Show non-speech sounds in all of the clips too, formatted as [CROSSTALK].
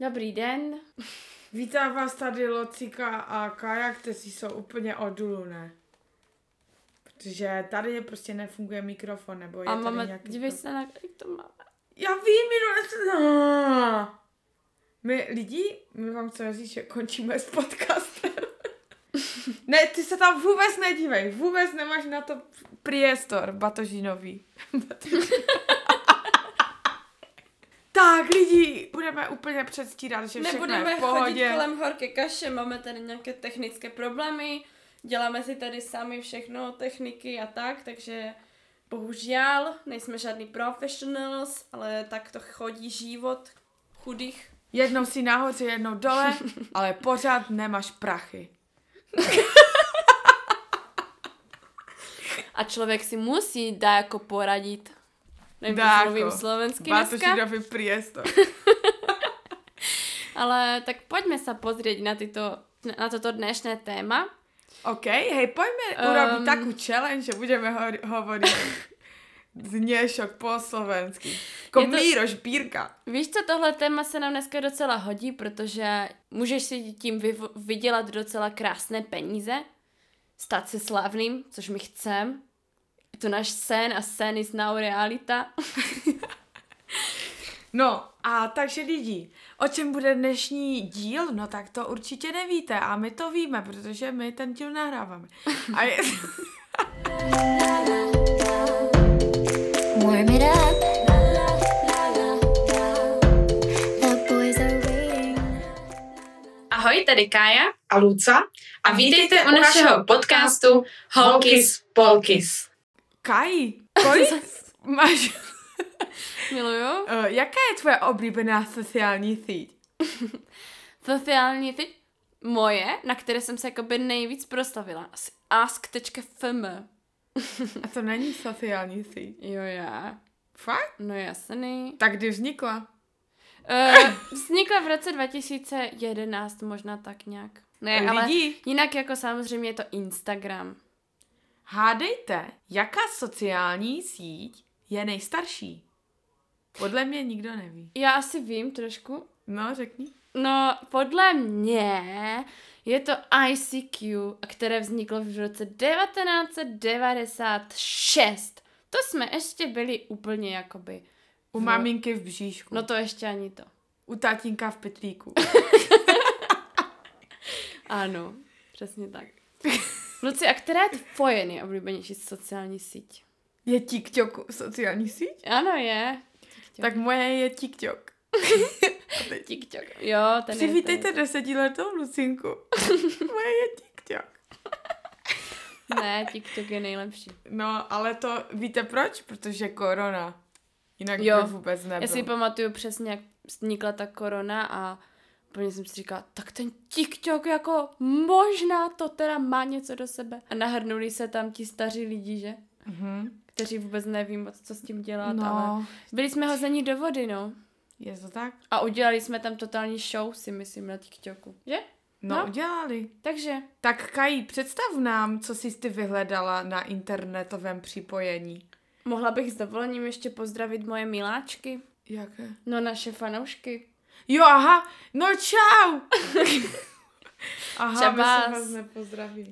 Dobrý den. Vítám vás tady Locika a Kaja, kteří jsou úplně odulu, ne? Protože tady prostě nefunguje mikrofon, nebo je A tady máme, nějaký... dívej se na, jak to máme. Já vím, minule se... No. My lidi, my vám chceme říct, že končíme s podcastem. [LAUGHS] ne, ty se tam vůbec nedívej, vůbec nemáš na to priestor batožinový. [LAUGHS] tak lidi, budeme úplně předstírat, že všechno Nebudeme je v chodit pohodě. kolem horké kaše, máme tady nějaké technické problémy, děláme si tady sami všechno, techniky a tak, takže bohužel nejsme žádný professionals, ale tak to chodí život chudých. Jednou si nahoře, jednou dole, [LAUGHS] ale pořád nemáš prachy. A člověk si musí dá jako poradit. Nevím, Dá proč mluvím slovensky dneska, priestor. [LAUGHS] ale tak pojďme se pozrieť na, tyto, na toto dnešné téma. OK, hej, pojďme um, urobiť takú challenge, že budeme ho- hovoriť dnešok po slovensky. Jako to- Míro Šbírka. Víš co, tohle téma se nám dneska docela hodí, protože můžeš si tím vyv- vydělat docela krásné peníze, stát se slavným, což my chcem. Je to náš sen a sen is now realita. [LAUGHS] No, a takže lidi, o čem bude dnešní díl, no tak to určitě nevíte a my to víme, protože my ten díl nahráváme. A je, [LAUGHS] Warm it up. The boys are waiting. Ahoj, tady Kája a Luca. a vítejte u našeho podcastu Holkis Polkis. Kaj, [LAUGHS] kolik máš, [LAUGHS] Miluju. uh, jaká je tvoje oblíbená sociální síť? [LAUGHS] Sociální ty moje, na které jsem se jakoby nejvíc proslavila, asi ask.fm. A to není sociální síť. Jo, já. Fakt? No jasný. Tak kdy vznikla? Uh, vznikla v roce 2011, možná tak nějak. Ne, ale jinak jako samozřejmě je to Instagram. Hádejte, jaká sociální síť je nejstarší? Podle mě nikdo neví. Já asi vím trošku. No, řekni. No, podle mě je to ICQ, které vzniklo v roce 1996. To jsme ještě byli úplně jakoby... U v- maminky v bříšku. No to ještě ani to. U tatínka v petlíku. [LAUGHS] Ano, přesně tak. [LAUGHS] Luci, a která je tvoje nejoblíbenější sociální síť? Je TikTok sociální síť? Ano, je. TikTok. Tak moje je TikTok. [LAUGHS] TikTok. Jo, ten Přivítejte desetiletou Lucinku. [LAUGHS] moje je TikTok. Ne, TikTok je nejlepší. No, ale to víte proč? Protože korona. Jinak Jo. by vůbec nebyl. Já si pamatuju přesně, jak vznikla ta korona a úplně jsem si říkala, tak ten TikTok jako možná to teda má něco do sebe. A nahrnuli se tam ti staří lidi, že? Mhm. Kteří vůbec neví moc, co s tím dělat, No, ale byli jsme hození do vody, no. je to tak? A udělali jsme tam totální show, si myslím, na TikToku. Že? No, No. udělali. Takže, Tak Kají, představ nám, co jsi ty vyhledala na internetovém připojení. mohla bych s dovolením ještě pozdravit moje miláčky. Jaké? No, naše fanoušky. Jo, aha, no čau! [LAUGHS] aha, Čau my se vás.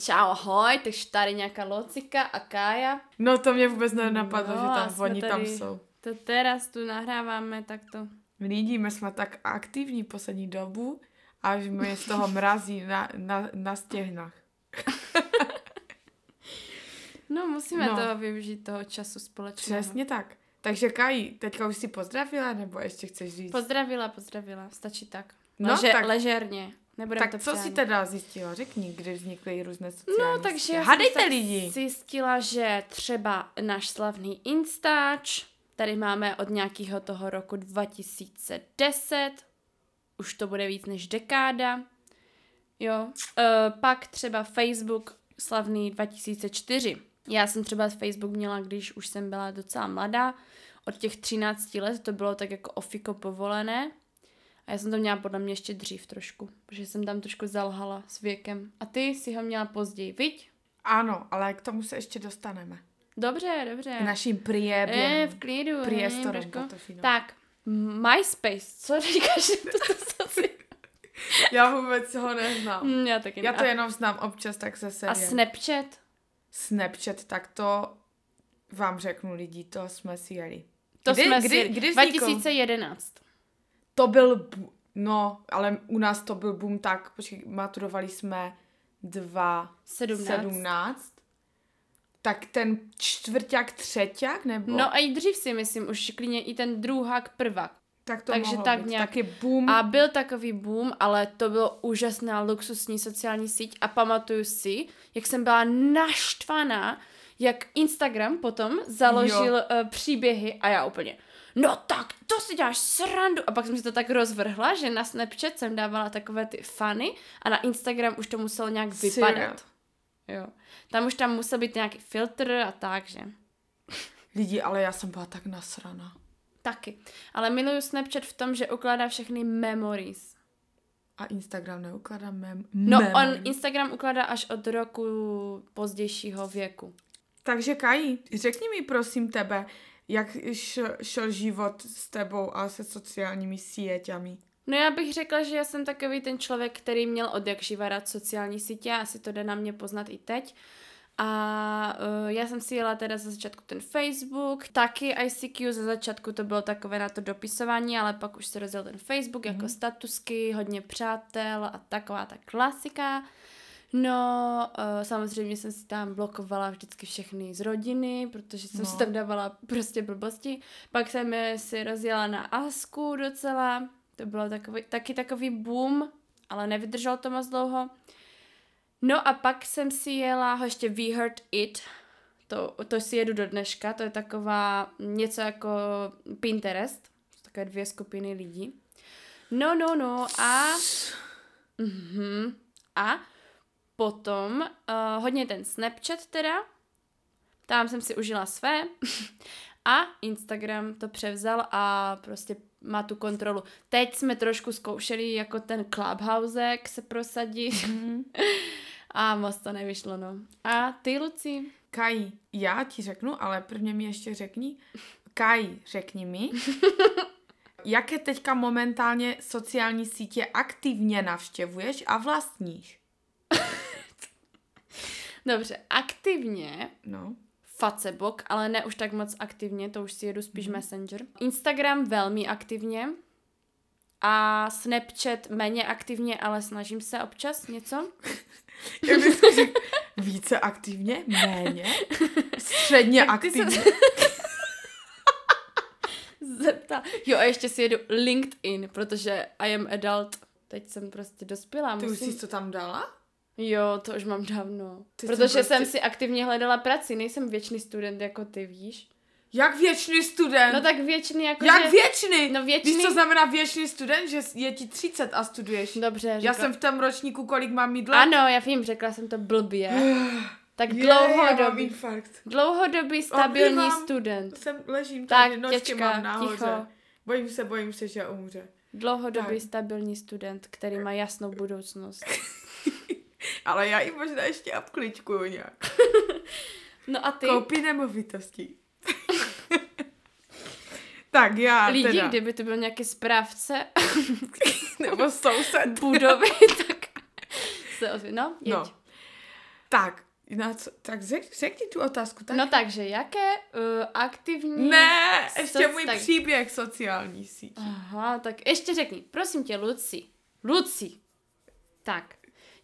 Čau, ahoj, takže tady nějaká Locika a Kája. No to mě vůbec nenapadlo, No, že tam oni tam tady- jsou. To teraz tu nahráváme takto. Lidi, my jsme tak aktivní poslední dobu, až mi z toho mrazí na, na, na stěhnách. [LAUGHS] No, musíme no. toho využít, toho času společného. Přesně tak. Takže Kají, teďka už si pozdravila, nebo ještě chceš říct? Pozdravila, pozdravila, stačí tak. No, Leže, tak- Ležerně. Nebudeme to tak co si teda zjistila? Řekni, kdy vznikly různé sociální No, takže já jsem Hádejte tak lidi! zjistila, že třeba náš slavný Instač, tady máme od nějakého toho roku 2010, už to bude víc než dekáda, jo. E, pak třeba Facebook slavný 2004. Já jsem třeba Facebook měla, když už jsem byla docela mladá, od těch 13 let to bylo tak jako ofiko povolené. A já jsem to měla podle mě ještě dřív trošku, protože jsem tam trošku zalhala s věkem. A ty si ho měla později, viď? Ano, ale k tomu se ještě dostaneme. Dobře, dobře. K naším Eh, prieběhem. v klidu. Priestorem, Batošino. Tak, MySpace, co říkáš na tuto sociální [LAUGHS] Já vůbec ho neznám. Hm, Já taky Já ne. to A- jenom znám občas tak ze A. Snapchat? Snapchat, tak to vám řeknu lidi, to jsme si jeli. To Kdy- jsme kdy- si... kdy vznikl? 2011. To byl, bu- no, ale u nás to byl boom tak, počkej, maturovali jsme 17. 2017. Tak ten čtvrták, třeťák, nebo? No a i dřív si myslím, už klidně i ten druhák, prvák. Tak to takže tak být. nějak. Taky boom. A byl takový boom, ale to bylo úžasná luxusní sociální síť a pamatuju si, jak jsem byla naštvaná, jak Instagram potom založil uh, příběhy a já úplně, no tak to si děláš srandu. A pak jsem si to tak rozvrhla, že na Snapchat jsem dávala takové ty fany a na Instagram už to muselo nějak vypadat. Jo. Tam už tam musel být nějaký filtr a tak, že? Lidi, ale já jsem byla tak nasraná. Taky. Ale miluju Snapchat v tom, že ukládá všechny memories. A Instagram neukládá mem. No, memory. on Instagram ukládá až od roku pozdějšího věku. Takže Kaji, řekni mi prosím tebe, jak šel, život s tebou a se sociálními sítěmi. No já bych řekla, že já jsem takový ten člověk, který měl od jak živa rád sociální sítě, asi to jde na mě poznat i teď. A uh, já jsem si jela teda za začátku ten Facebook, taky ICQ, za začátku to bylo takové na to dopisování, ale pak už se rozjel ten Facebook jako statusky, hodně přátel a taková ta klasika. No, uh, samozřejmě jsem si tam blokovala vždycky všechny z rodiny, protože jsem No. si tam dávala prostě blbosti. Pak jsem si rozjela na Asku docela, to bylo takový, taky takový boom, ale nevydrželo to moc dlouho. No a pak jsem si jela ho ještě We Heard It, to, to si jedu do dneška, to je taková něco jako Pinterest, takové dvě skupiny lidí. No, no, no a... Mhm. A potom uh, hodně ten Snapchat teda, tam jsem si užila své [LAUGHS] a Instagram to převzal a prostě má tu kontrolu. Teď jsme trošku zkoušeli jako ten Clubhouse se prosadit [LAUGHS] a moc to nevyšlo, no. A ty, Luci? Kaji, já ti řeknu, ale prvně mi ještě řekni. Kaji, řekni mi, [LAUGHS] jaké teďka momentálně sociální sítě aktivně navštěvuješ a vlastníš? [LAUGHS] Dobře, aktivně No. Facebook, ale ne už tak moc aktivně, to už si jedu spíš Messenger. Instagram velmi aktivně a Snapchat méně aktivně, ale snažím se občas něco. [LAUGHS] [LAUGHS] Jak bys řekl? Více aktivně? Méně? Středně Tak ty se- aktivně? [LAUGHS] Zeptal. Jo a ještě si jedu LinkedIn, protože I am adult. Teď jsem prostě dospělá. Ty už musím... jsi to tam dala? Jo, to už mám dávno. Ty protože jsem jsem prostě- si aktivně hledala práci, nejsem věčný student jako ty, víš? Jak věčný student? No tak věčný jako Jak že... věčný? No věčný- Víš, co znamená věčný student? Že je ti 30 a studuješ. Dobře, Já řekla... jsem v tom ročníku, kolik mám mít let? Ano, já vím, řekla jsem to blbě. [SIGHS] Tak Je, já mám dlouhodobý, infarkt. dlouhodobý stabilní Obývám. student. Jsem, ležím Tak, tady, nočky těčka, mám nahoře. ticho. Bojím se, bojím se, že umře. Dlouhodobý Tak. stabilní student, který má jasnou budoucnost. [LAUGHS] Ale já i možná ještě apkličkuju nějak. [LAUGHS] No a ty? Koupí nemovitosti. [LAUGHS] tak já Lidi, teda. kdyby to byl nějaký správce [LAUGHS] Nebo soused. budovy, [LAUGHS] tak se ozví. No, jeď. No. Tak, na co, tak řek, řekni tu otázku. Tak? No takže, jaké uh, aktivní... ne, ještě můj tak- příběh sociální síť. Aha, tak ještě řekni, prosím tě, Luci. Luci. Tak,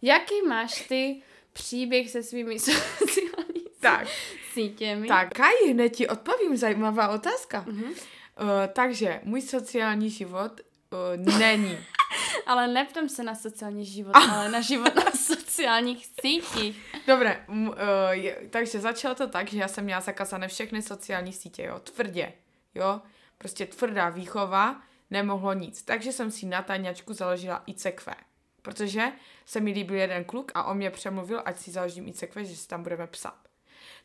jaký máš ty příběh se svými [LAUGHS] sociálními Tak, sítěmi? tak, Kaj, hned ti odpovím, zajímavá otázka. Mhm. Uh, takže, můj sociální život uh, není. [LAUGHS] Ale neptám se na sociální život, Ah. ale na život na [LAUGHS] sociálních sítích. Dobré, uh, je, takže začalo to tak, že já jsem měla zakazané všechny sociální sítě, jo, tvrdě, jo, prostě tvrdá výchova, nemohlo nic. Takže jsem si na tajňačku založila ICQ, protože se mi líbil jeden kluk a on mě přemluvil, ať si založím ICQ, že si tam budeme psát.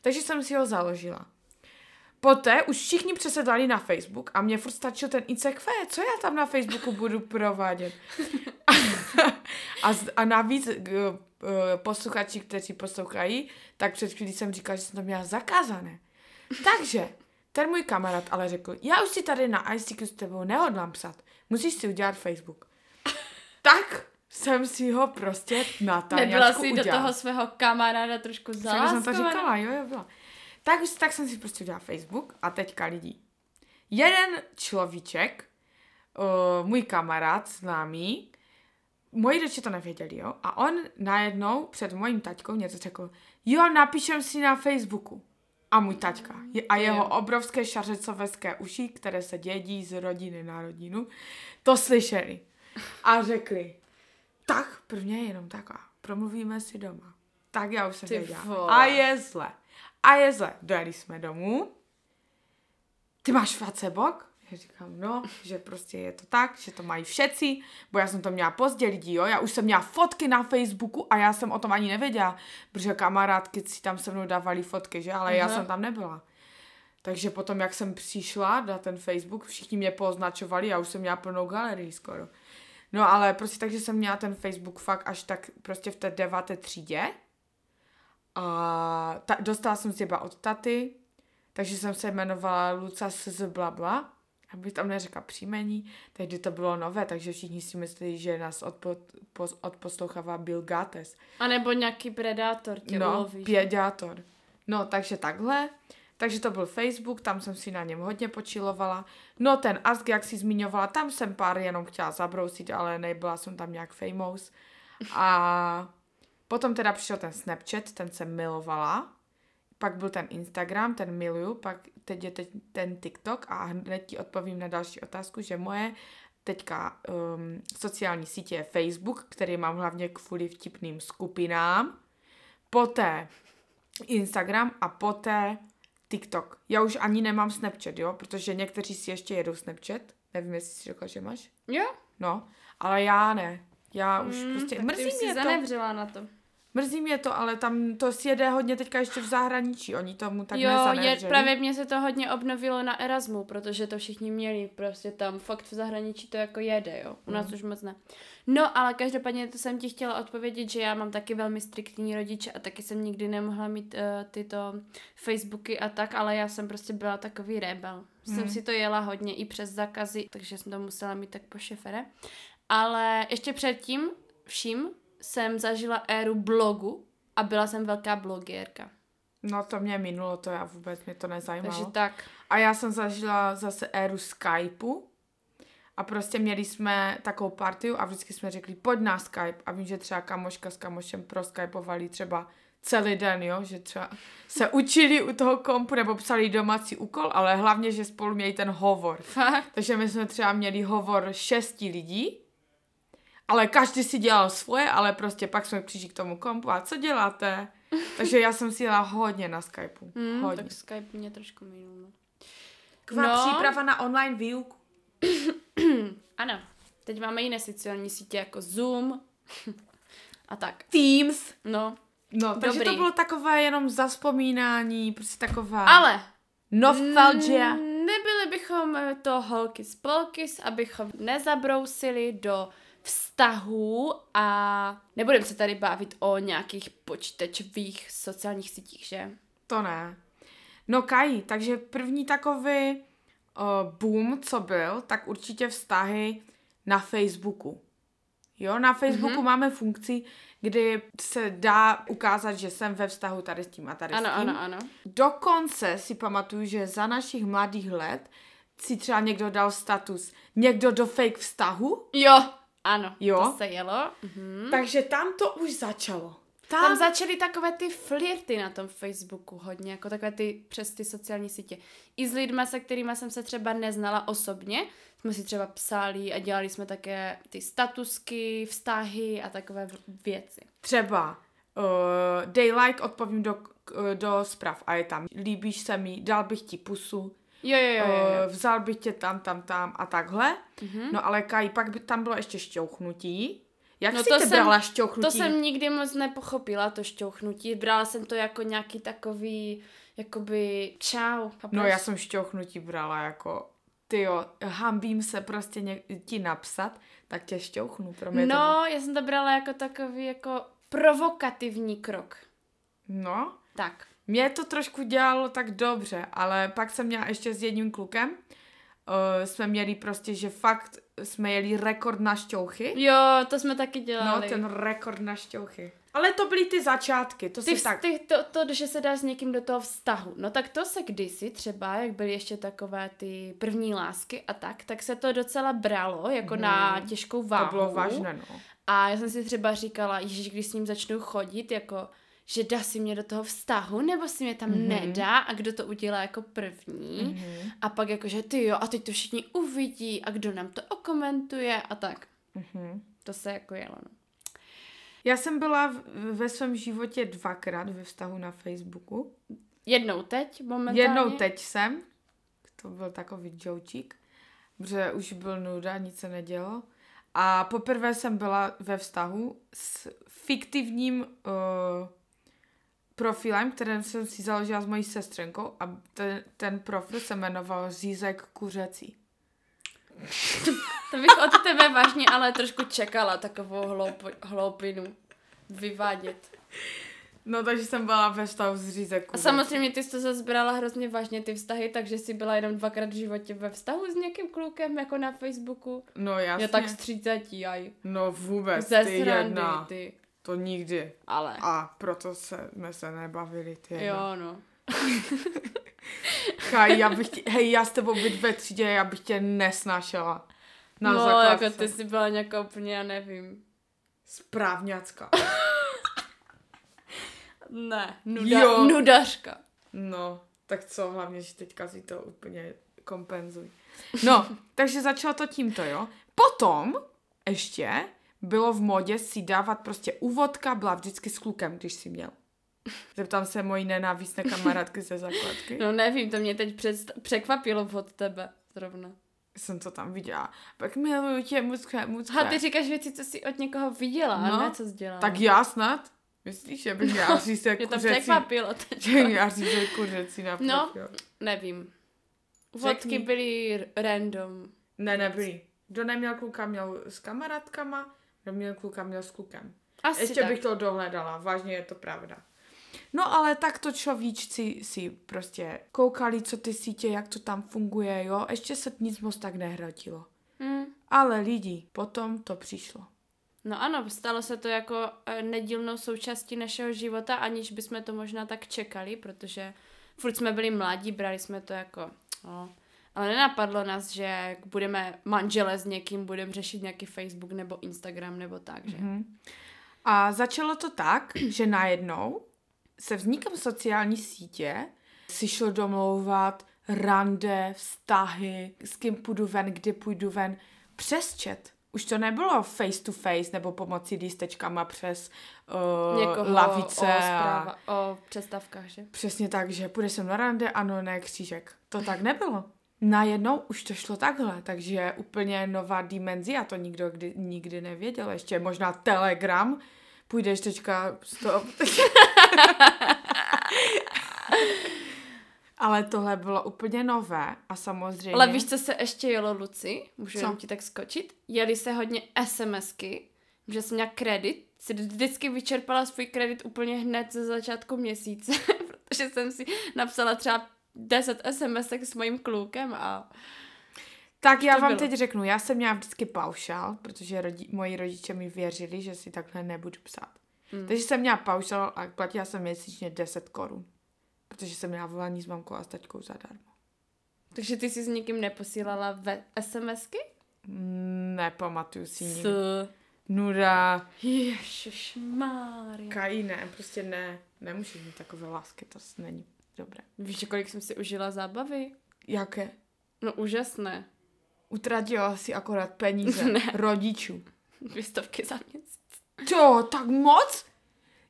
Takže jsem si ho založila. Poté už všichni přesedlali na Facebook a mě furt stačil ten ICQ, co já tam na Facebooku budu provádět. a, z- a navíc g- g- posluchači, kteří poslouchají, tak před chvílí jsem říkala, že jsem to měla zakázané. Takže ten můj kamarád ale řekl, já už si tady na ICQ s tebou nehodlám psat, musíš si udělat Facebook. Tak jsem si ho prostě na Nebyla si do toho svého kamaráda trošku Však jsem to zaláskovaná? říkala, jo, jo, byla. Tak, tak jsem si prostě udělala Facebook a teďka lidi. Jeden človíček, uh, můj kamarád, známý, moji rodiče to nevěděli, jo, a on najednou před mojím taťkou něco řekl, jo, napíšem si na Facebooku. A můj taťka. Je- A jeho obrovské šařecoveské uši, které se dědí z rodiny na rodinu, to slyšeli. A řekli, tak prvně jenom tak a promluvíme si doma. Tak já už jsem Ty věděla. vole. A je zle. A je zle. Dojeli jsme domů. Ty máš Facebook? Já říkám, no, že prostě je to tak, že to mají všetci, bo já jsem to měla pozdě lidí, jo, já už jsem měla fotky na Facebooku a já jsem o tom ani nevěděla, protože kamarádky si tam se mnou dávali fotky, že, ale já Aha. jsem tam nebyla. Takže potom, jak jsem přišla na ten Facebook, všichni mě poznačovali, já už jsem měla plnou galerii skoro. No ale prostě takže jsem měla ten Facebook fakt až tak prostě v té deváté třídě. A ta, dostala jsem si iba od taty, takže jsem se jmenovala Luca SZ blabla, abych tam neřekla příjmení, tehdy to bylo nové, takže všichni si mysleli, že nás odpo, pos, odposlouchává Bill Gates. A nebo nějaký predátor tě no, uloví. pěďátor. No, takže takhle. Takže to byl Facebook, tam jsem si na něm hodně počilovala. No ten Ask, jak si zmiňovala, tam jsem pár jenom chtěla zabrousit, ale nebyla jsem tam nějak famous. A potom teda přišel ten Snapchat, ten jsem milovala. Pak byl ten Instagram, ten miluju, pak teď je teď ten TikTok a hned ti odpovím na další otázku, že moje teďka um, sociální sítě je Facebook, který mám hlavně kvůli vtipným skupinám, poté Instagram a poté TikTok. Já už ani nemám Snapchat, jo, protože někteří si ještě jedou Snapchat. Nevím, jestli jsi řekla, že máš. Jo? No, ale já ne. Já už Mm, prostě, tak ty mrzí už si mě to. zanevřela na to. Mrzí mě to, ale tam to si jede hodně teďka ještě v zahraničí. Oni tomu tak jo, je, právě mně se to hodně obnovilo na Erasmu, protože to všichni měli, prostě tam fakt v zahraničí to jako jede, jo. U Mm. nás už moc ne. No, ale každopádně to jsem ti chtěla odpovědět, že já mám taky velmi striktní rodiče a taky jsem nikdy nemohla mít uh, tyto Facebooky a tak, ale já jsem prostě byla takový rebel. Jsem Mm. si to jela hodně i přes zákazy, takže jsem to musela mít tak po šefere. Ale ještě předtím vším jsem zažila éru blogu a byla jsem velká blogérka. No to mě minulo, to já vůbec, mě to nezajímalo. Takže tak. A já jsem zažila zase éru Skypeu a prostě měli jsme takovou partiu a vždycky jsme řekli, pojď na Skype. A vím, že třeba kamoška s kamošem proskypovali třeba celý den, jo, že třeba se [LAUGHS] učili u toho kompu nebo psali domácí úkol, ale hlavně, že spolu měli ten hovor. Fakt. Takže my jsme třeba měli hovor šesti lidí, ale každý si dělal svoje, ale prostě pak jsme přišli k tomu kompu a co děláte? [LAUGHS] Takže já jsem si jela hodně na Skypeu. Hmm, hodně. tak Skype mě trošku minul. no. Taková No. příprava na online výuku. [CLEARS THROAT] Ano, teď máme jiné sociální sítě jako Zoom [LAUGHS] a tak. Teams. No, No, takže Dobrý. to bylo takové jenom zaspomínání, prostě taková ale nostalgia. nebyli bychom eh, to holky spolkys, abychom nezabrousili do vztahů a nebudeme se tady bavit o nějakých počítačových sociálních sítích, že? To ne. No Kají, takže první takový uh, boom, co byl, tak určitě vztahy na Facebooku. Jo, na Facebooku mm-hmm. máme funkci, kdy se dá ukázat, že jsem ve vztahu tady s tím a tady Ano, s tím. ano, ano. Dokonce si pamatuju, že za našich mladých let si třeba někdo dal status někdo do fake vztahu, Jo, ano, Jo. to se jelo. Mhm. takže tam to už začalo. Tam, tam začaly takové ty flirty na tom Facebooku hodně, jako takové ty přes ty sociální sítě. I s lidma, se kterými jsem se třeba neznala osobně, jsme si třeba psali a dělali jsme také ty statusky, vztahy a takové věci. třeba uh, dej like, odpovím do, uh, do zpráv a je tam, líbíš se mi, dal bych ti pusu, Jo, jo, jo, jo. jo. uh, vzal bych tě tam, tam, tam a takhle. Mhm. No ale Kaj, pak by tam bylo ještě šťouchnutí. Jak No jsi to tě jsem- brala šťouchnutí? To jsem nikdy moc nepochopila, to šťouchnutí. Brala jsem to jako nějaký takový, jakoby čau. chápeš? No já jsem šťouchnutí brala jako, tyjo, hambím se prostě ně, ti napsat, tak tě šťouchnu. Pro mě to... No, já jsem to brala jako takový jako provokativní krok. no, Tak. Mě to trošku dělalo tak dobře, ale pak jsem měla ještě s jedním klukem jsme měli prostě, že fakt jsme jeli rekord na šťouchy. Jo, to jsme taky No, dělali. ten rekord na šťouchy. Ale to byly ty začátky, to Ty, si tak... ty, to, to, že se dáš s někým do toho vztahu. No tak to se kdysi třeba, jak byly ještě takové ty první lásky a tak, tak se to docela bralo jako Mhm. na těžkou váhu. To bylo vážné, no. A já jsem si třeba říkala, ježiš, když s ním začnu chodit, jako že dá si mě do toho vztahu, nebo si mě tam Mhm. mm-hmm. nedá a kdo to udělá jako první. Mhm. Mm-hmm. A pak jakože ty jo, a teď to všichni uvidí a kdo nám to okomentuje a tak. Mhm. To se jako jelo, no. Já jsem byla v, ve svém životě dvakrát ve vztahu na Facebooku. Jednou teď momentálně. Jednou teď jsem, to byl takový jočík, protože už byl nuda, nic se nedělo. A poprvé jsem byla ve vztahu s fiktivním uh, profilem, který jsem si založila s mojí sestřenkou a ten, ten profil se jmenoval Řízek kuřecí. [LAUGHS] To bych od tebe vážně ale trošku čekala takovou hloup, hloupinu vyvádět. No takže jsem byla ve vztahu s Řízek A samozřejmě ty jsi to zase brala hrozně vážně ty vztahy, takže jsi byla jenom dvakrát v životě ve vztahu s někým klukem, jako na Facebooku. No jasně. Já tak 30, aj. No vůbec, Ze ty srandy, jedna. ty. To nikdy. Ale. A proto se, jsme se nebavili, ty. Jo, no. [LAUGHS] Chaj, já bych tě, hej, já s tebou být ve třídě, já bych tě nesnášela. Na no, základce. jako ty jsi byla nějaká úplně, já nevím. Správňacka. [LAUGHS] Ne, nuda, Jo. nudařka. No, tak co, hlavně, že teďka si to úplně kompenzuj. [LAUGHS] No, takže začalo to tímto, jo. Potom ještě bylo v modě si dávat prostě úvodka, byla vždycky s klukem, když si měl. [LAUGHS] Zeptám se mojí nenávistné kamarádky ze základky. No nevím, to mě teď předst- překvapilo od tebe zrovna. Jsem to tam viděla. Pak miluju tě, mucka, mucka. Ha, ty říkáš věci, co jsi od někoho viděla, No, ne co jsi dělala. Tak já snad? Myslíš, že bych já říct [LAUGHS] Mě to kuřecí? překvapilo [LAUGHS] teď. Že já říct kuřecí na No. Nevím. Vodky byly random. Ne, nebyli. Kdo neměl kluka, měl s kamarádkama, měl kluka, měl s klukem. Asi Ještě tak. bych to dohledala, vážně je to pravda. No ale takto človíčci si prostě koukali, co ty sítě, jak to tam funguje, jo. Ještě se nic moc tak nehrotilo. Hmm. Ale lidi, potom to přišlo. No ano, stalo se to jako eh, nedílnou součástí našeho života, aniž bychom to možná tak čekali, protože furt jsme byli mladí, brali jsme to jako, no, ale nenapadlo nás, že budeme manžele s někým, budeme řešit nějaký Facebook nebo Instagram nebo tak, že? Mhm. A začalo to tak, [CLEARS THROAT] že najednou se vznikem sociální sítě si šlo domlouvat rande, vztahy, s kým půjdu ven, kdy půjdu ven, přes chat. Už to nebylo face to face nebo pomocí lístečkama přes uh, Někoho lavice. o, a... zpráva, o přestávkách, že? Přesně tak, že půjde sem na rande, ano, ne, křížek. To tak nebylo. Najednou už to šlo takhle, takže úplně nová dimenzia, to nikdo kdy, nikdy nevěděl. Ještě možná Telegram, půjdeš teďka, stop. [LAUGHS] Ale tohle bylo úplně nové a samozřejmě... Ale víš, co se ještě jelo, Luci? Můžu Co? ti tak skočit? Jeli se hodně SMSky, že jsem měla kredit, si vždycky vyčerpala svůj kredit úplně hned ze začátku měsíce, [LAUGHS] protože jsem si napsala třeba 10 SMSek s mojím klukem a Tak já vám bylo? teď řeknu, já jsem měla vždycky paušál, protože rodi- moji rodiče mi věřili, že si takhle nebudu psát. Hmm. Takže jsem měla paušál a platila jsem měsíčně 10 korun. Protože jsem měla volání s mamkou a s taťkou zadarmo. takže ty jsi s nikým neposílala ve SMSky? Nepamatuju si nikdy. S... Nuda. Ježišmarja. Kají ne, prostě ne. Nemůžeš mít takové lásky, to není dobré. Víš, kolik jsem si užila zábavy? Jaké? No úžasné. Utratila si akorát peníze [LAUGHS] Ne. rodičů. Dvě stovky za měsíc. Co, tak moc?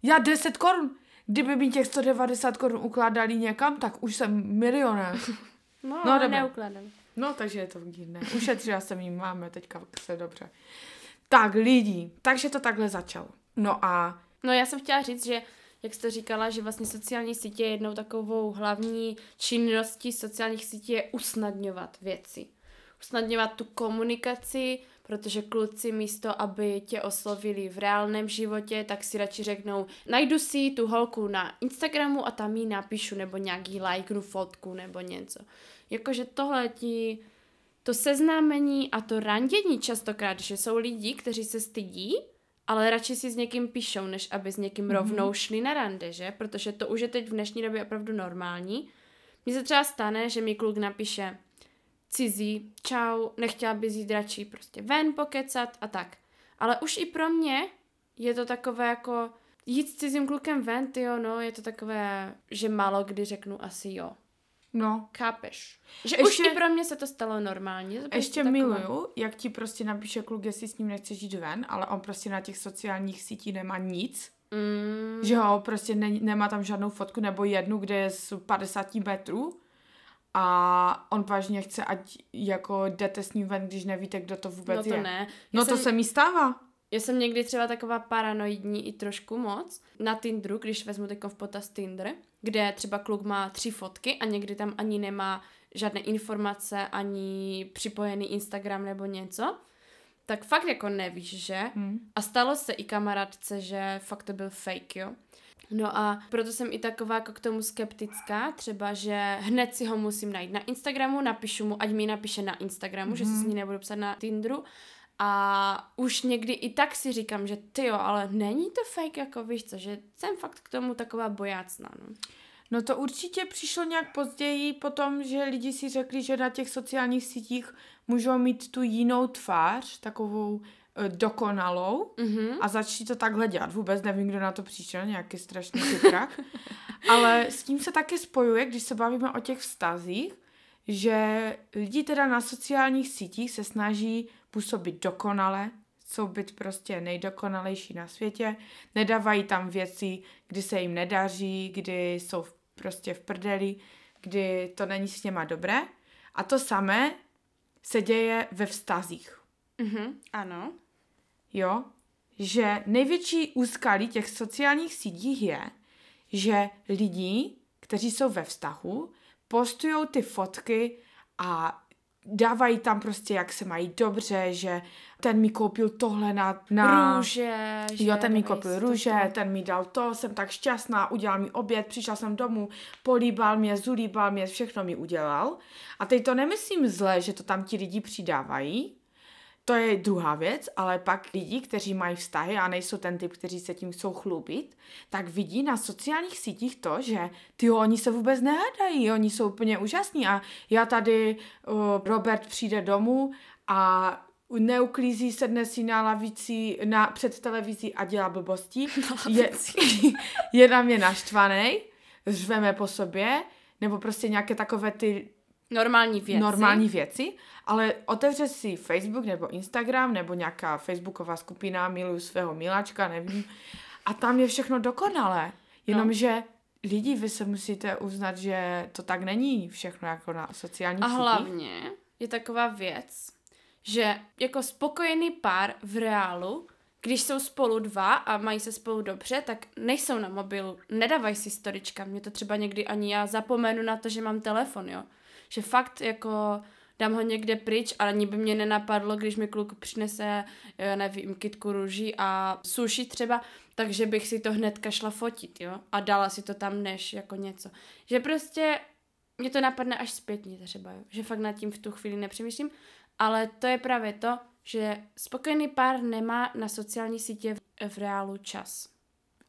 Já 10 korun. Kdyby mi těch 190 korun ukládali někam, tak už jsem milionér. [LAUGHS] No, No, dobré. neukládám. No, takže je to divné. Ušetřila jsem jí, máme teďka se dobře. Tak, lidi, takže to takhle začalo. No a No já jsem chtěla říct, že jak jsi to říkala, že vlastně sociální sítě je jednou takovou hlavní činností sociálních sítí je usnadňovat věci. Usnadňovat tu komunikaci, protože kluci místo, aby tě oslovili v reálném životě, tak si radši řeknou, najdu si tu holku na Instagramu a tam jí napíšu, nebo nějaký lajknu fotku, nebo něco. Jakože tohle ti to seznámení a to randění častokrát, že jsou lidi, kteří se stydí, ale radši si s někým píšou, než aby s někým mm-hmm. rovnou šli na rande, že? Protože to už je teď v dnešní době opravdu normální. Mně se třeba stane, že mi kluk napíše cizí, čau, nechtěla bys jít radši prostě ven pokecat a tak. Ale už i pro mě je to takové jako jít s cizím klukem ven, jo, no, je to takové, že málo kdy řeknu asi jo. No, Chápeš? Že Ještě- už i pro mě se to stalo normálně. to ještě prostě takové. miluju, jak ti prostě napíše kluk, jestli s ním nechceš jít ven, ale on prostě na těch sociálních sítích nemá nic. Mm, Že ho prostě ne, nemá tam žádnou fotku nebo jednu, kde je z 50 metrů a on vážně chce, ať jako jdete s ním ven, když nevíte, kdo to vůbec no to je. ne. No Já to jsem- se mi stává. Já jsem někdy třeba taková paranoidní i trošku moc na Tinderu, když vezmu teď v potaz Tinder, kde třeba kluk má tři fotky a někdy tam ani nemá žádné informace, ani připojený Instagram nebo něco, tak fakt jako nevíš, že? Hm. A stalo se i kamarádce, že fakt to byl fake, jo. No a proto jsem i taková jako k tomu skeptická, třeba, že hned si ho musím najít na Instagramu, napíšu mu, ať mi napíše na Instagramu, mm-hmm. že si s ní nebudu psát na Tinderu. A už někdy i tak si říkám, že ty jo, ale není to fake, jako víš co, že jsem fakt k tomu taková bojácná, no. No to určitě přišlo nějak později potom, že lidi si řekli, že na těch sociálních sítích můžou mít tu jinou tvář, takovou eh, dokonalou Mhm. a začali to takhle dělat. Vůbec nevím, kdo na to přišel, nějaký strašný chytrák. [LAUGHS] Ale s tím se taky spojuje, když se bavíme o těch vztazích, že lidi teda na sociálních sítích se snaží působit dokonale, jsou být prostě nejdokonalejší na světě, nedávají tam věci, kdy se jim nedaří, kdy jsou v- prostě v prdeli, kdy to není s něma dobré. A to samé se děje ve vztazích. Mhm, ano. Jo? Že největší úskalí těch sociálních sítích je, že lidi, kteří jsou ve vztahu, postují ty fotky a dávají tam prostě, jak se mají dobře, že ten mi koupil tohle na... na Růže, že Jo, ten mi koupil to růže, tam. ten mi dal to, jsem tak šťastná, udělal mi oběd, přišla jsem domů, políbal mě, zulíbal mě, všechno mi udělal. A teď to nemyslím zle, že to tam ti lidi přidávají, to je druhá věc, ale pak lidi, kteří mají vztahy a nejsou ten typ, kteří se tím chcou chlubit, tak vidí na sociálních sítích to, že ty oni se vůbec nehádají, oni jsou úplně úžasní a já tady, uh, Robert přijde domů a neuklízí, sedne si na lavici na, před televizí a dělá blbosti. [LAUGHS] Je, [LAUGHS] je na mě naštvaný, řveme po sobě, nebo prostě nějaké takové ty Normální věci. normální věci, ale otevře si Facebook nebo Instagram nebo nějaká facebooková skupina miluju svého miláčka, nevím, a tam je všechno dokonalé. Jenomže lidi, vy se musíte uznat, že to tak není všechno jako na sociálních A sítích. hlavně je taková věc, že jako spokojený pár v reálu, když jsou spolu dva a mají se spolu dobře, tak nejsou na mobilu, nedávají si storička. Mě to třeba někdy ani já zapomenu na to, že mám telefon, jo. Že fakt jako dám ho někde pryč, ale ani by mě nenapadlo, když mi kluk přinese, nevím, kitku růží a suši třeba, takže bych si to hnedka šla fotit, jo. A dala si to tam než jako něco. Že prostě mě to napadne až zpětně třeba, jo? že fakt nad tím v tu chvíli nepřemýšlím, ale to je právě to, že spokojený pár nemá na sociální sítě v, v reálu čas.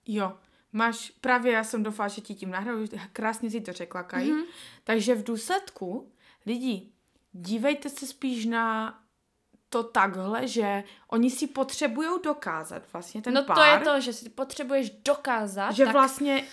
Jo, máš, právě já jsem doufala, že ti tím nahraju, krásně si to řekla, Kaj. Mhm. Mm-hmm. Takže v důsledku, lidi, dívejte se spíš na to takhle, že oni si potřebují dokázat vlastně ten no pár. to je to, že si potřebuješ dokázat, že tak vlastně,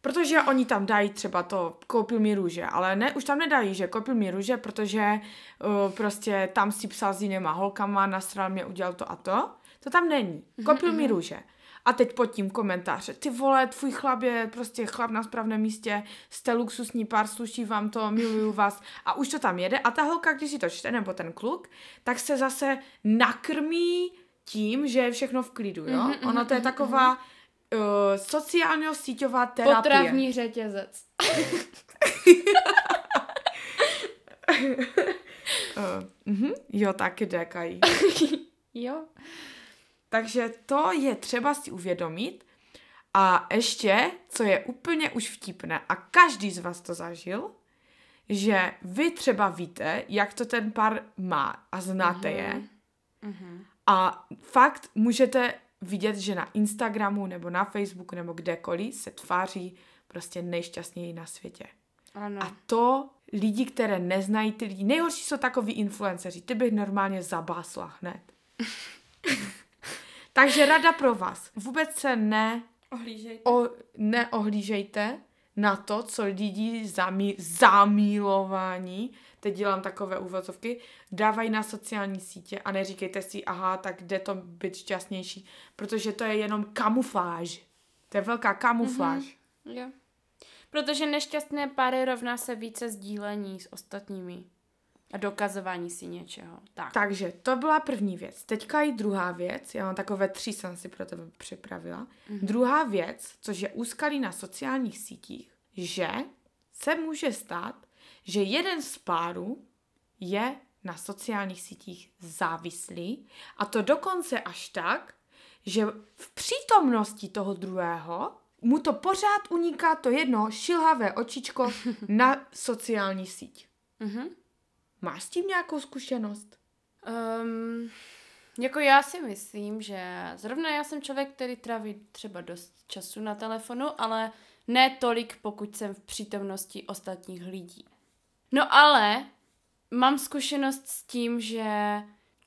protože oni tam dají třeba to, koupil mi růže, ale ne, už tam nedají, že koupil mi růže, protože uh, prostě tam si psal s jinýma holkama, nasral mě, udělal to a to. To tam není. Koupil mi růže. A teď pod tím komentáře, ty vole, tvůj chlap je prostě chlap na správném místě, jste luxusní pár, sluší vám to, miluju vás. A už to tam jede. A ta holka, když si to čte, nebo ten kluk, tak se zase nakrmí tím, že je všechno v klidu, jo? Mhm, Ono to je taková uh, sociálně síťová terapie. potravní řetězec. Uh, [LAUGHS] uh, jo, taky dekají. [LAUGHS] Jo. Takže to je třeba si uvědomit. A ještě, co je úplně už vtipné, a každý z vás to zažil, že vy třeba víte, jak to ten pár má a znáte Mhm. je Mhm. a fakt můžete vidět, že na Instagramu nebo na Facebooku nebo kdekoliv se tváří prostě nejšťastněji na světě. Ano. A to lidi, které neznají ty lidi, nejhorší jsou takový influenceři, ty bych normálně zabásla hned. [LAUGHS] Takže rada pro vás. Vůbec se ne, Ohlížejte. o, neohlížejte na to, co lidi zamí, zamílování, teď dělám takové úvozovky, dávají na sociální sítě a neříkejte si, aha, tak jde to být šťastnější, protože to je jenom kamufláž. To je velká kamufláž. Mm-hmm. Jo. Protože nešťastné páry rovná se více sdílení s ostatními. A dokazování si něčeho. Tak. Takže to byla první věc. Teďka i druhá věc. Já mám takové tři, jsem si pro tebe připravila. Mm-hmm. Druhá věc, což je úskalí na sociálních sítích, že se může stát, že jeden z párů je na sociálních sítích závislý a to dokonce až tak, že v přítomnosti toho druhého mu to pořád uniká to jedno šilhavé očičko [LAUGHS] na sociální síť. Mhm. Máš s tím nějakou zkušenost? Um, jako já si myslím, že zrovna já jsem člověk, který tráví třeba dost času na telefonu, ale ne tolik, pokud jsem v přítomnosti ostatních lidí. No ale mám zkušenost s tím, že,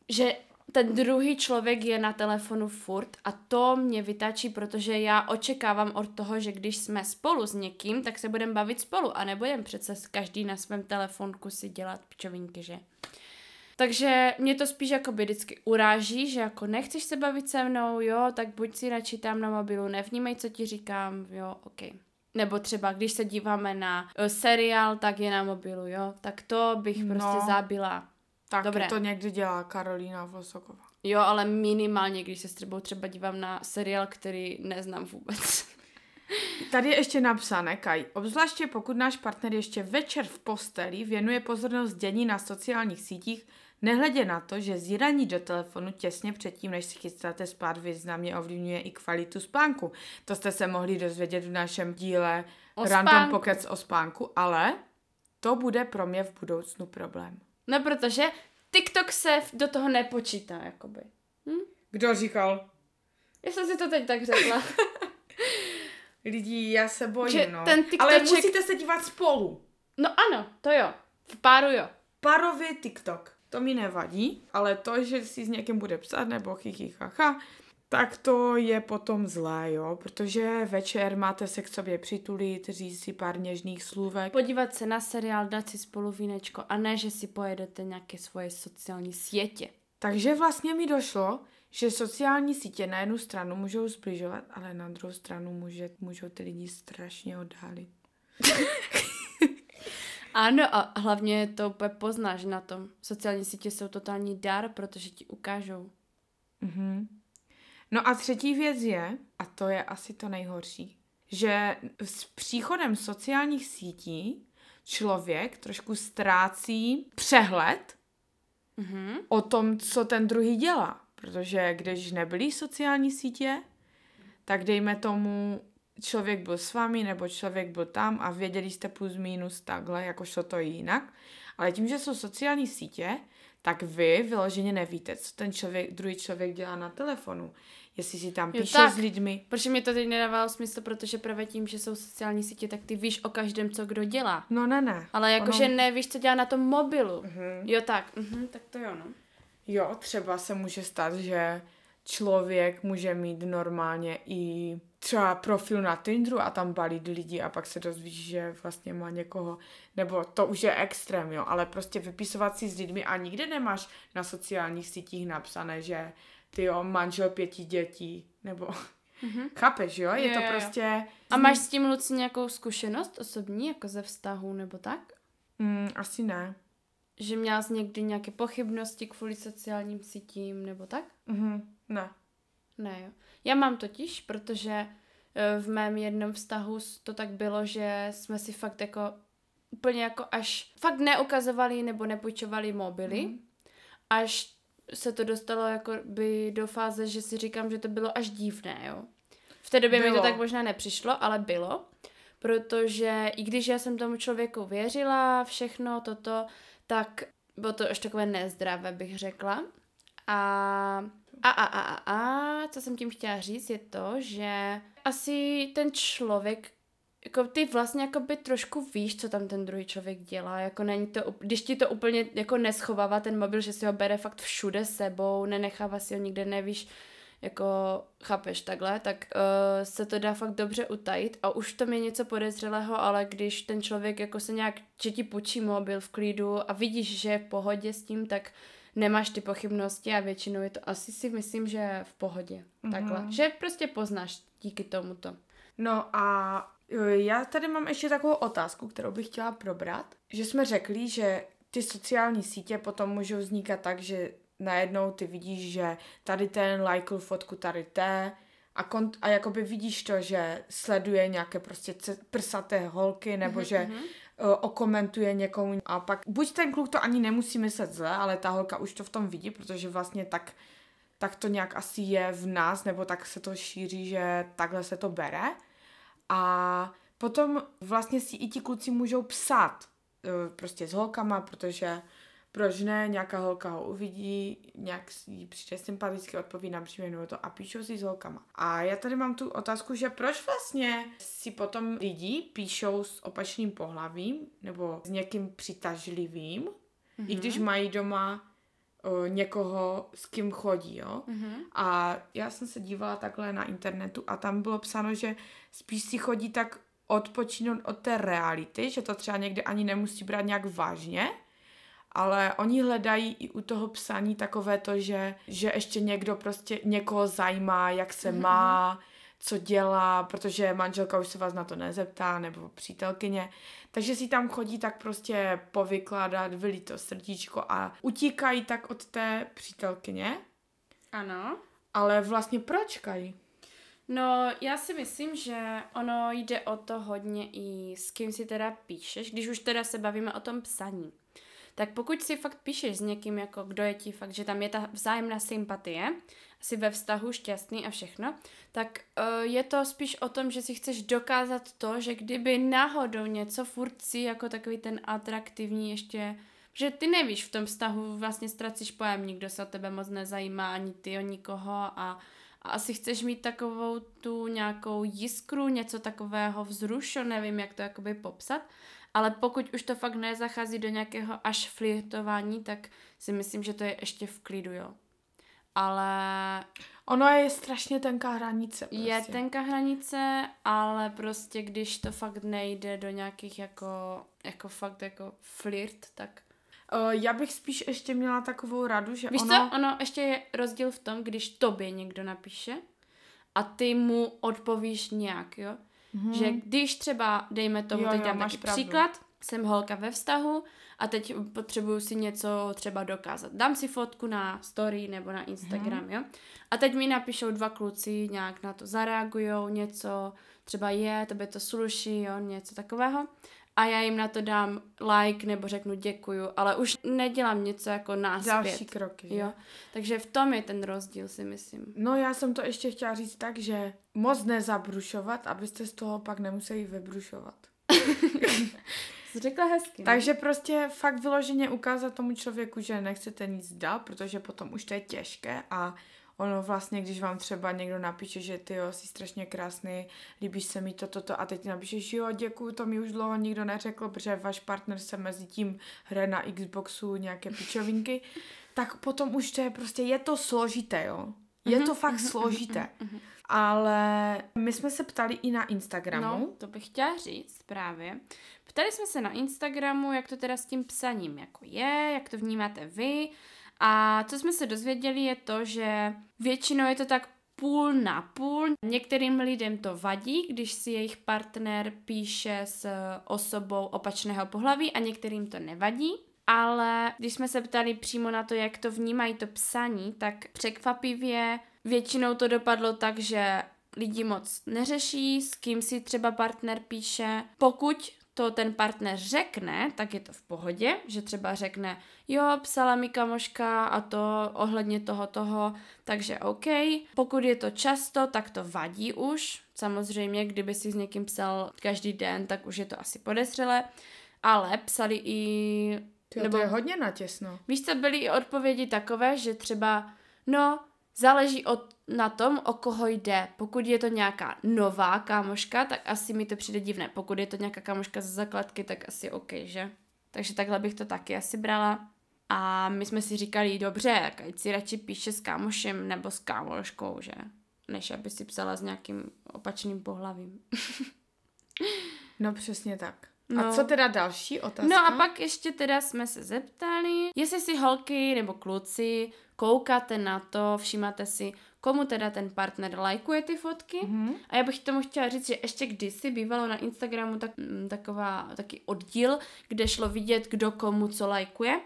že ten druhý člověk je na telefonu furt a to mě vytačí, protože já očekávám od toho, že když jsme spolu s někým, tak se budeme bavit spolu a nebudeme přece každý na svém telefonku si dělat pičovinky, že? Takže mě to spíš jako by vždycky uráží, že jako nechceš se bavit se mnou, jo, tak buď si radši tam na mobilu, nevnímej, co ti říkám, jo, ok. Nebo třeba, když se díváme na uh, seriál, tak je na mobilu, jo, tak to bych No. prostě zabila. Tak Dobré. to někdy dělá Karolína Vlosoková. Jo, ale minimálně, když se s tebou třeba dívám na seriál, který neznám vůbec. [LAUGHS] Tady je ještě napsané, Kaj, obzvláště pokud náš partner ještě večer v posteli věnuje pozornost dění na sociálních sítích, nehledě na to, že zíraní do telefonu těsně předtím, než si chystáte spát, významně ovlivňuje i kvalitu spánku. To jste se mohli dozvědět v našem díle O Random spánku. Pockets o spánku, ale to bude pro mě v budoucnu problém. No, protože TikTok se do toho nepočítá, jakoby. Kdo říkal? Já jsem si to teď tak řekla. [LAUGHS] Lidí, já se bojím, Že no. ten Ale TikToček- musíte se dívat spolu. No ano, to jo. V páru jo. Parově TikTok. To mi nevadí, ale to, že si s někým bude psát nebo chichichacha, tak to je potom zlé, jo, protože večer máte se k sobě přitulit, říct si pár něžných slůvek. Podívat se na seriál, dát si spolu vínečko a ne, že si pojedete nějaké svoje sociální sítě. Takže vlastně mi došlo, že sociální sítě na jednu stranu můžou zbližovat, ale na druhou stranu může, můžou ty lidi strašně oddálit. [LAUGHS] Ano a hlavně to úplně poznáš na tom. Sociální sítě jsou totální dar, protože ti ukážou. Mhm. No a třetí věc je, a to je asi to nejhorší, že s příchodem sociálních sítí člověk trošku ztrácí přehled Mhm. o tom, co ten druhý dělá. Protože když nebyly sociální sítě, tak dejme tomu, člověk byl s vámi nebo člověk byl tam a věděli jste plus minus takhle, jako šlo to jinak. Ale tím, že jsou sociální sítě, tak vy vyloženě nevíte, co ten člověk, druhý člověk dělá na telefonu. Jestli si tam Jo, píše tak. s lidmi. Protože mi to teď nedávalo smysl, protože právě tím, že jsou sociální sítě, tak ty víš o každém, co kdo dělá. No ne, ne. Ale jakože Ono- nevíš, co dělá na tom mobilu. Mhm. Jo tak, mhm, tak to jo, no. Jo, třeba se může stát, že člověk může mít normálně i třeba profil na Tinderu a tam balí lidi a pak se dozvíš, že vlastně má někoho, nebo to už je extrém, jo, ale prostě vypisovat si s lidmi a nikde nemáš na sociálních sítích napsané, že ty jo, manžel pěti dětí, nebo Mhm. [LAUGHS] chápeš, jo, je Jo, to jo. prostě, A máš s tím, Luci, nějakou zkušenost osobní, jako ze vztahu nebo tak? mm, asi ne. Že měla jsi někdy nějaké pochybnosti kvůli sociálním sítím nebo tak? Mhm, ne. Ne, jo. Já mám totiž, protože eh, v mém jednom vztahu to tak bylo, že jsme si fakt jako úplně jako až fakt neukazovali nebo nepůjčovali mobily, Mhm. až se to dostalo jako by do fáze, že si říkám, že to bylo až divné, jo. V té době mi Bylo. to tak možná nepřišlo, ale bylo, protože i když já jsem tomu člověku věřila, všechno toto, tak bylo to až takové nezdravé, bych řekla. A a, a, a, a, a, co jsem tím chtěla říct, je to, že asi ten člověk, jako ty vlastně jako by trošku víš, co tam ten druhý člověk dělá, jako není to, když ti to úplně jako neschovává ten mobil, že si ho bere fakt všude sebou, nenechává si ho nikde, nevíš, jako chápeš takhle, tak uh, se to dá fakt dobře utajit a už to je něco podezřelého, ale když ten člověk jako se nějak, že ti půjčí mobil v klidu a vidíš, že je v pohodě s tím, tak nemáš ty pochybnosti a většinou je to asi si myslím, že v pohodě. Mm-hmm. Takhle. Že prostě poznáš díky tomuto. No a jo, já tady mám ještě takovou otázku, kterou bych chtěla probrat. Že jsme řekli, že ty sociální sítě potom můžou vznikat tak, že najednou ty vidíš, že tady ten lajkl fotku tady té a, kont- a jakoby vidíš to, že sleduje nějaké prostě ce- prsaté holky nebo že uh, okomentuje někomu a pak buď ten kluk to ani nemusí myslet zle, ale ta holka už to v tom vidí, protože vlastně tak tak to nějak asi je v nás, nebo tak se to šíří, že takhle se to bere. A potom vlastně si i ti kluci můžou psát eh, prostě s holkama, protože proč ne, nějaká holka ho uvidí, nějak si jí přijde sympaticky, odpoví na příjmenou to a píšou si s holkama. A já tady mám tu otázku, že proč vlastně si potom lidi píšou s opačným pohlavím nebo s někým přitažlivým, mm-hmm. i když mají doma o, někoho, s kým chodí, jo. Mm-hmm. A já jsem se dívala takhle na internetu a tam bylo psáno, že spíš si chodí tak odpočinout od té reality, že to třeba někde ani nemusí brát nějak vážně, ale oni hledají i u toho psaní takové to, že, že ještě někdo prostě někoho zajímá, jak se mm-hmm. má, co dělá, protože manželka už se vás na to nezeptá, nebo přítelkyně. Takže si tam chodí tak prostě povykládat, vylít to srdíčko a utíkají tak od té přítelkyně, Ano. ale vlastně pročkají. No, já si myslím, že ono jde o to hodně i s kým si teda píšeš, když už teda se bavíme o tom psaní. Tak pokud si fakt píšeš s někým, jako kdo je ti fakt, že tam je ta vzájemná sympatie, si ve vztahu šťastný a všechno, tak uh, je to spíš o tom, že si chceš dokázat to, že kdyby náhodou něco furt si jako takový ten atraktivní ještě, že ty nevíš v tom vztahu, vlastně ztracíš pojem, nikdo se o tebe moc nezajímá, ani ty o nikoho a, a asi chceš mít takovou tu nějakou jiskru, něco takového vzrušu, nevím, jak to jakoby popsat, ale pokud už to fakt nezachází do nějakého až flirtování, tak si myslím, že to je ještě v klidu, jo. Ale Ono je strašně tenká hranice. Prostě. je tenká hranice, ale prostě když to fakt nejde do nějakých jako, jako fakt jako flirt, tak Uh, já bych spíš ještě měla takovou radu, že Víš ono... co, ono ještě je rozdíl v tom, když tobě někdo napíše a ty mu odpovíš nějak, jo. Mm-hmm. Že když třeba, dejme tomu, Jo, teď jo, dám máš taky pravdu. příklad, jsem holka ve vztahu a teď potřebuju si něco třeba dokázat. Dám si fotku na story nebo na Instagram, Mhm. jo. A teď mi napíšou dva kluci, nějak na to zareagujou, něco, třeba je, tebe to sluší, jo, něco takového. A já jim na to dám like nebo řeknu děkuju, ale už nedělám něco jako náspět. Další kroky. že? Jo, takže v tom je ten rozdíl, si myslím. No já jsem to ještě chtěla říct tak, že moc nezabrušovat, abyste z toho pak nemuseli vybrušovat. [LAUGHS] Jsi řekla hezky. no. Takže prostě fakt vyloženě ukázat tomu člověku, že nechcete nic dál, protože potom už to je těžké a ono vlastně, když vám třeba někdo napíše, že ty jo, jsi strašně krásný, líbíš se mi toto, to, a teď napíšeš, jo, děkuju, to mi už dlouho nikdo neřekl, protože váš partner se mezi tím hraje na Xboxu nějaké pičovinky, [LAUGHS] tak potom už to je prostě, je to složité, jo. Je to fakt složité. Ale my jsme se ptali i na Instagramu. No, to bych chtěla říct právě. Ptali jsme se na Instagramu, jak to teda s tím psaním jako je, jak to vnímáte vy. A co jsme se dozvěděli je to, že většinou je to tak půl na půl. Některým lidem to vadí, když si jejich partner píše s osobou opačného pohlaví a některým to nevadí. Ale když jsme se ptali přímo na to, jak to vnímají to psaní, tak překvapivě většinou to dopadlo tak, že lidi moc neřeší, s kým si třeba partner píše. Pokud to ten partner řekne, tak je to v pohodě, že třeba řekne, jo, psala mi kamoška a to ohledně toho toho, takže OK. Pokud je to často, tak to vadí už, Samozřejmě, kdyby si s někým psal každý den, tak už je to asi podezřelé. Ale psali i... Tyjo, Nebo... to je hodně natěsno. Víš co, byly i odpovědi takové, že třeba, no, záleží od, na tom, o koho jde. Pokud je to nějaká nová kámoška, tak asi mi to přijde divné. Pokud je to nějaká kámoška ze zakladky, tak asi OK, že? Takže takhle bych to taky asi brala. A my jsme si říkali, dobře, tak ať si radši píše s kámošem nebo s kámoškou, že? Než aby si psala s nějakým opačným pohlavím. [LAUGHS] No přesně tak. No. A co teda další otázka? No a pak ještě teda jsme se zeptali, jestli si holky nebo kluci koukáte na to, všímáte si, komu teda ten partner lajkuje ty fotky. Mhm. A já bych tomu chtěla říct, že ještě kdysi bývalo na Instagramu tak, mm, taková, taky oddíl, kde šlo vidět, kdo komu co lajkuje.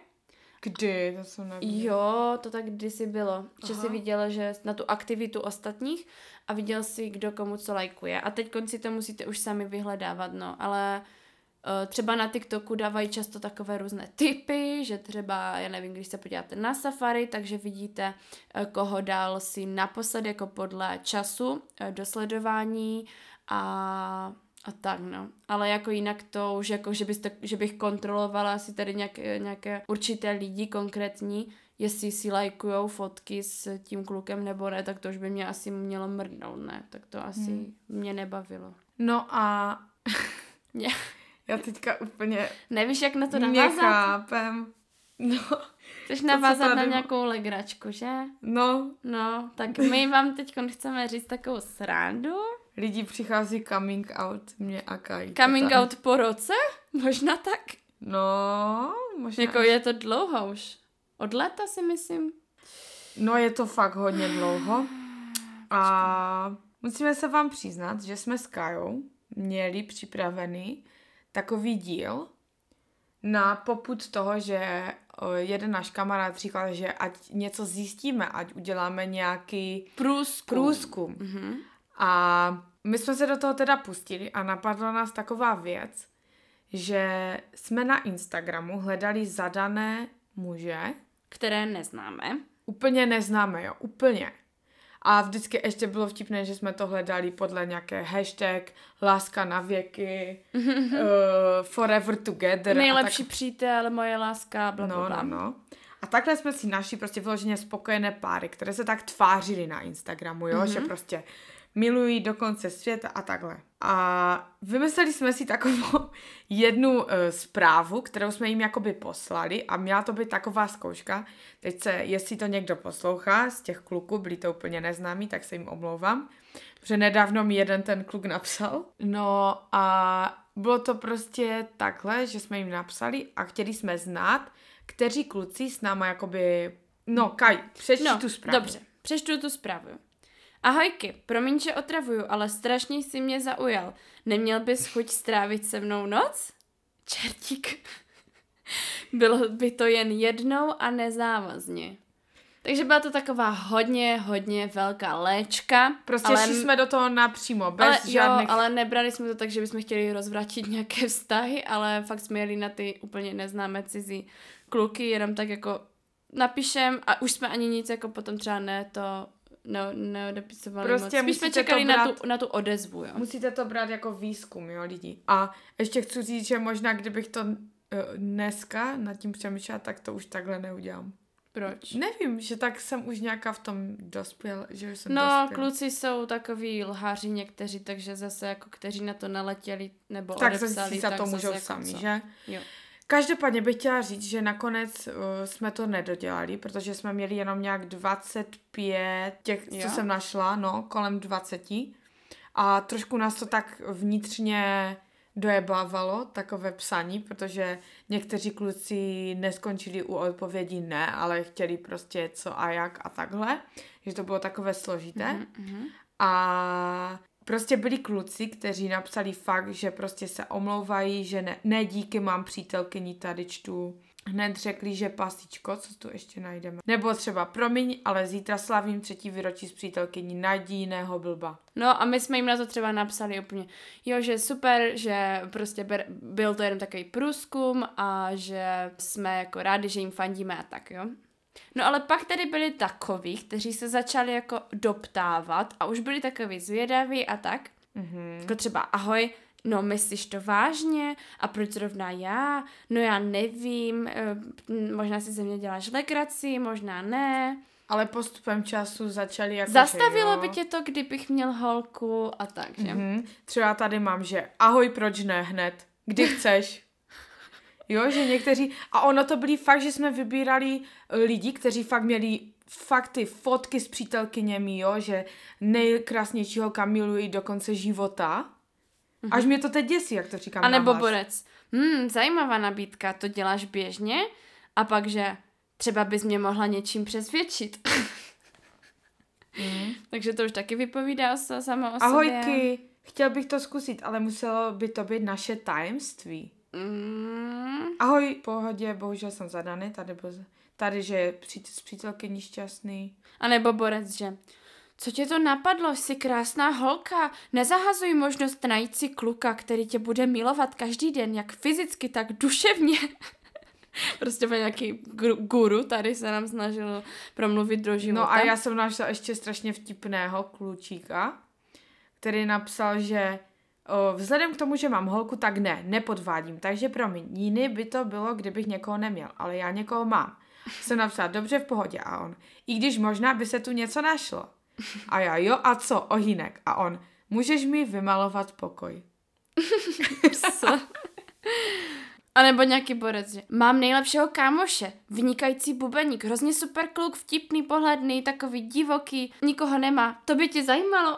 Kdy? To jsem neviděla. Jo, to tak kdysi bylo, že Aha. si viděla, že na tu aktivitu ostatních a viděl si, kdo komu co lajkuje. A teď konci to musíte už sami vyhledávat, no, ale třeba na TikToku dávají často takové různé typy, že třeba, já nevím, když se podíváte na Safari, takže vidíte, eh, koho dal si naposled jako podle času eh, do sledování a a tak, no. Ale jako jinak to už jako, že, byste, že bych kontrolovala si tady nějaké, nějaké určité lidi konkrétní, jestli si lajkujou fotky s tím klukem nebo ne, tak to už by mě asi mělo mrdnout, ne? Tak to asi Hmm. mě nebavilo. No a. [LAUGHS] [LAUGHS] já teďka úplně Nevíš, jak na to navázat? nechápem. No, Chceš navázat na tady- nějakou legračku, že? no, No, tak my vám teď chceme říct takovou srandu. lidi přichází coming out mě a Kaj. Coming Tam. out po roce? Možná tak. No, možná. Jako je to dlouho už. Od léta si myslím. No je to fakt hodně dlouho. A musíme se vám přiznat, že jsme s Kajou měli připravený takový díl na poput toho, že jeden náš kamarád říkal, že ať něco zjistíme, ať uděláme nějaký Průzkum. průzkum. Mhm. A my jsme se do toho teda pustili a napadla nás taková věc, že jsme na Instagramu hledali zadané muže, Které neznáme. úplně neznáme, jo, úplně. A vždycky ještě bylo vtipné, že jsme to hledali podle nějaké hashtag láska na věky, uh, [LAUGHS] forever together. Nejlepší a přítel, moje láska, bla, tak, bla, no, bla. no, no. A takhle jsme si našli prostě vyloženě spokojené páry, které se tak tvářily na Instagramu, jo, mm-hmm. že prostě milují do konce světa a takhle. A vymysleli jsme si takovou [LAUGHS] jednu uh, zprávu, kterou jsme jim jakoby poslali a měla to být taková zkouška. Teď se, jestli to někdo poslouchá z těch kluků, byli to úplně neznámí, tak se jim omlouvám. Protože nedávno mi jeden ten kluk napsal. No a bylo to prostě takhle, že jsme jim napsali a chtěli jsme znát, kteří kluci s náma jakoby... No, Kaj, přečti No, tu zprávu. dobře, přečtu tu zprávu. Ahojky, promiň, že otravuju, ale strašně si mě zaujal. Neměl bys chuť strávit se mnou noc? Čertík. [LAUGHS] Bylo by to jen jednou a nezávazně. Takže byla to taková hodně, hodně velká léčka. Prostě ale, šli jsme do toho napřímo, bez ale, žádných... jo, ale nebrali jsme to tak, že bychom chtěli rozvratit nějaké [LAUGHS] vztahy, ale fakt jsme jeli na ty úplně neznámé cizí kluky, jenom tak jako napíšem a už jsme ani nic jako potom třeba ne to ne, neodepisovali Prostě moc. Spíš jsme čekali na brát- tu, na tu odezvu, jo. Musíte to brát jako výzkum, jo, lidi. A ještě chci říct, že možná kdybych to uh, dneska nad tím přemýšlela, tak to už takhle neudělám. Proč? Nevím, že tak jsem už nějaká v tom dospěl, že jsem No, dospěl. kluci jsou takový lháři někteří, takže zase jako kteří na to naletěli nebo tak odepsali, si za tak to můžou jako sami, co? že? Jo. Každopádně bych chtěla říct, že nakonec uh, jsme to nedodělali, protože jsme měli jenom nějak 25 těch, Jo? co jsem našla, no, kolem 20. A trošku nás to tak vnitřně dojebávalo, takové psaní, protože někteří kluci neskončili u odpovědí ne, ale chtěli prostě co a jak a takhle, že to bylo takové složité. Mhm, mhm. A prostě byli kluci, kteří napsali fakt, že prostě se omlouvají, že ne, ne díky, mám přítelkyni, tady čtu. Hned řekli, že pasičko, co tu ještě najdeme. Nebo třeba, promiň, ale zítra slavím třetí výročí s přítelkyní, najdi jiného blba. No a my jsme jim na to třeba napsali úplně, jo, že super, že prostě byl to jenom takový průzkum a že jsme jako rádi, že jim fandíme a tak, jo. No ale pak tady byli takoví, kteří se začali jako doptávat a už byli takový zvědaví a tak. Mhm. Jako třeba ahoj, no myslíš to vážně? A proč zrovna já? No já nevím, eh, možná si ze mě děláš legraci, možná ne. Ale postupem času začali jako, Zastavilo že by tě to, kdybych měl holku a tak, že? Mhm. Třeba tady mám, že ahoj, proč ne hned? Kdy chceš? Jo, že někteří... A ono to byly fakt, že jsme vybírali eh, lidi, kteří fakt měli fakt ty fotky s přítelkyněmi, jo, že nejkrásnějšího milují do konce života. Až mě to teď děsí, jak to říkám A nebo borec. Hmm, zajímavá nabídka, to děláš běžně? A pak, že třeba bys mě mohla něčím přesvědčit. [LAUGHS] Takže to už taky vypovídá o, samo o sobě. Ahojky, chtěl bych to zkusit, ale muselo by to být naše tajemství. Mm, Ahoj, v pohodě, bohužel jsem zadaný, tady, byl, tady že je s přítelkyní šťastný. a nebo borec, že co tě to napadlo, jsi krásná holka, nezahazuj možnost najít si kluka, který tě bude milovat každý den, jak fyzicky, tak duševně. [LAUGHS] prostě byl nějaký guru tady se nám snažil promluvit do života. No a já jsem našla ještě strašně vtipného klučíka, který napsal, že vzhledem k tomu, že mám holku, tak ne, nepodvádím. Takže promiň, jiný by to bylo, kdybych někoho neměl, ale já někoho mám. Jsem napsala, dobře, v pohodě. A on, i když možná by se tu něco našlo. A já, jo, a co, ohýnek? A on, můžeš mi vymalovat pokoj. Co? A nebo nějaký borec, že mám nejlepšího kámoše, vynikající bubeník, hrozně super kluk, vtipný, pohledný, takový divoký, nikoho nemá. To by tě zajímalo?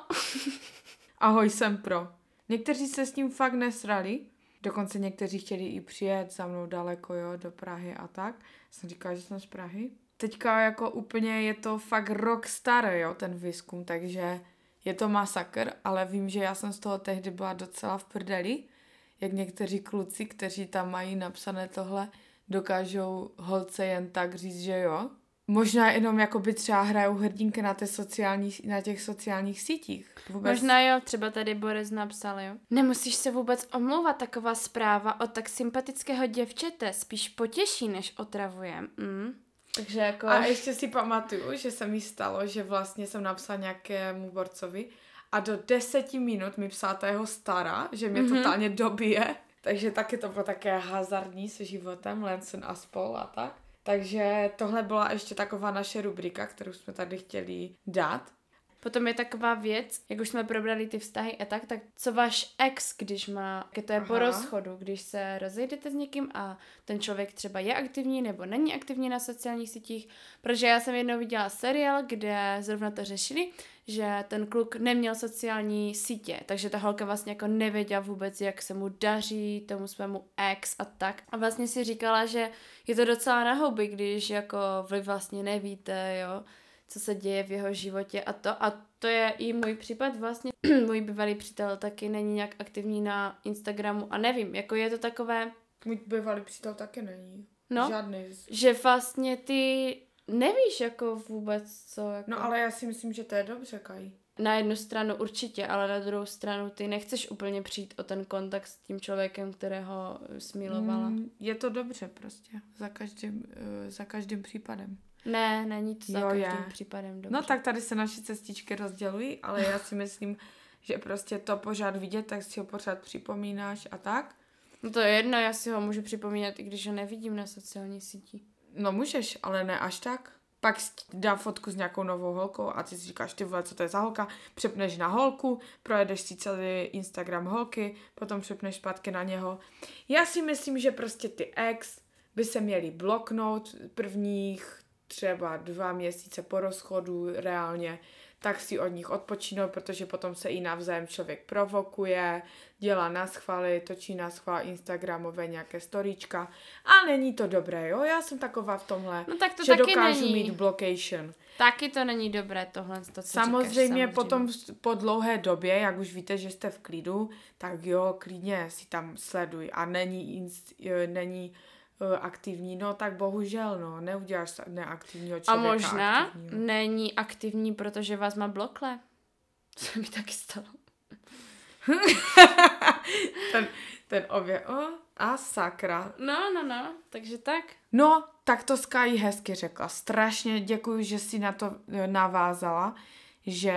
Ahoj, jsem pro. Někteří se s tím fakt nesrali, dokonce někteří chtěli i přijet za mnou daleko, jo, do Prahy a tak. Jsem říkala, že jsem z Prahy. Teďka jako úplně je to fakt rok starý, jo, ten výzkum, takže je to masakr, ale vím, že já jsem z toho tehdy byla docela v prdeli, jak někteří kluci, kteří tam mají napsané tohle, dokážou holce jen tak říct, že jo. Možná jenom jako by třeba hrajou hrdinky na, té sociální, na těch sociálních sítích. Vůbec Možná jo, třeba tady Borec napsal, jo. Nemusíš se vůbec omlouvat, taková zpráva od tak sympatického děvčete spíš potěší, než otravuje. Mm. Takže jako... A ještě si pamatuju, že se mi stalo, že vlastně jsem napsala nějakému borcovi a do deseti minut mi psala ta jeho stará, že mě mm-hmm. totálně dobije. Takže taky to bylo také hazardní se životem, Lensen a spol a tak. Takže tohle byla ještě taková naše rubrika, kterou jsme tady chtěli dát. Potom je taková věc, jak už jsme probrali ty vztahy a tak, tak co váš ex, když má, jak to je po Aha. rozchodu, když se rozejdete s někým a ten člověk třeba je aktivní nebo není aktivní na sociálních sítích, protože já jsem jednou viděla seriál, kde zrovna to řešili, že ten kluk neměl sociální sítě, takže ta holka vlastně jako nevěděla vůbec, jak se mu daří tomu svému ex a tak. A vlastně si říkala, že je to docela na houby, když jako vy vlastně nevíte, jo, co se děje v jeho životě a to. A to je i můj případ vlastně. [CLEARS THROAT] můj bývalý přítel taky není nějak aktivní na Instagramu a nevím, jako je to takové, Můj bývalý přítel taky není. No. Žádný. že vlastně ty nevíš jako vůbec co. Jako. No ale já si myslím, že to je dobře, Kaj. Na jednu stranu určitě, ale na druhou stranu ty nechceš úplně přijít o ten kontakt s tím člověkem, kterého smilovala. Mm. Je to dobře prostě, za každým, uh, za každým případem. Ne, není to za Jo, každým je. případem dobře. No tak tady se naše cestičky rozdělují, ale já si myslím, že prostě to pořád vidět, tak si ho pořád připomínáš a tak. no to je jedno, já si ho můžu připomínat, i když ho nevidím na sociální síti. No můžeš, ale ne až tak. Pak dá fotku s nějakou novou holkou a ty si říkáš, ty vole, co to je za holka, přepneš na holku, projedeš si celý Instagram holky, potom přepneš zpátky na něho. Já si myslím, že prostě ty ex by se měli bloknout prvních třeba dva měsíce po rozchodu reálně, tak si od nich odpočinout, protože potom se i navzájem člověk provokuje, dělá na schvály, točí na schvál Instagramové nějaké storíčka a není to dobré, jo? Já jsem taková v tomhle, No tak to že taky dokážu není. mít blockation. Taky to není dobré tohle, to, co Samozřejmě, říkáš, potom po dlouhé době, jak už víte, že jste v klidu, tak jo, klidně si tam sleduj a není, inst, eh, není aktivní, no tak bohužel, no, neuděláš neaktivního A člověka možná aktivního. není aktivní, protože vás má blokle. [LAUGHS] To se mi taky stalo. [LAUGHS] ten, ten obě, o, a sakra. No, no, no, takže tak. No, tak to Sky hezky řekla. Strašně děkuji, že si na to eh, navázala, že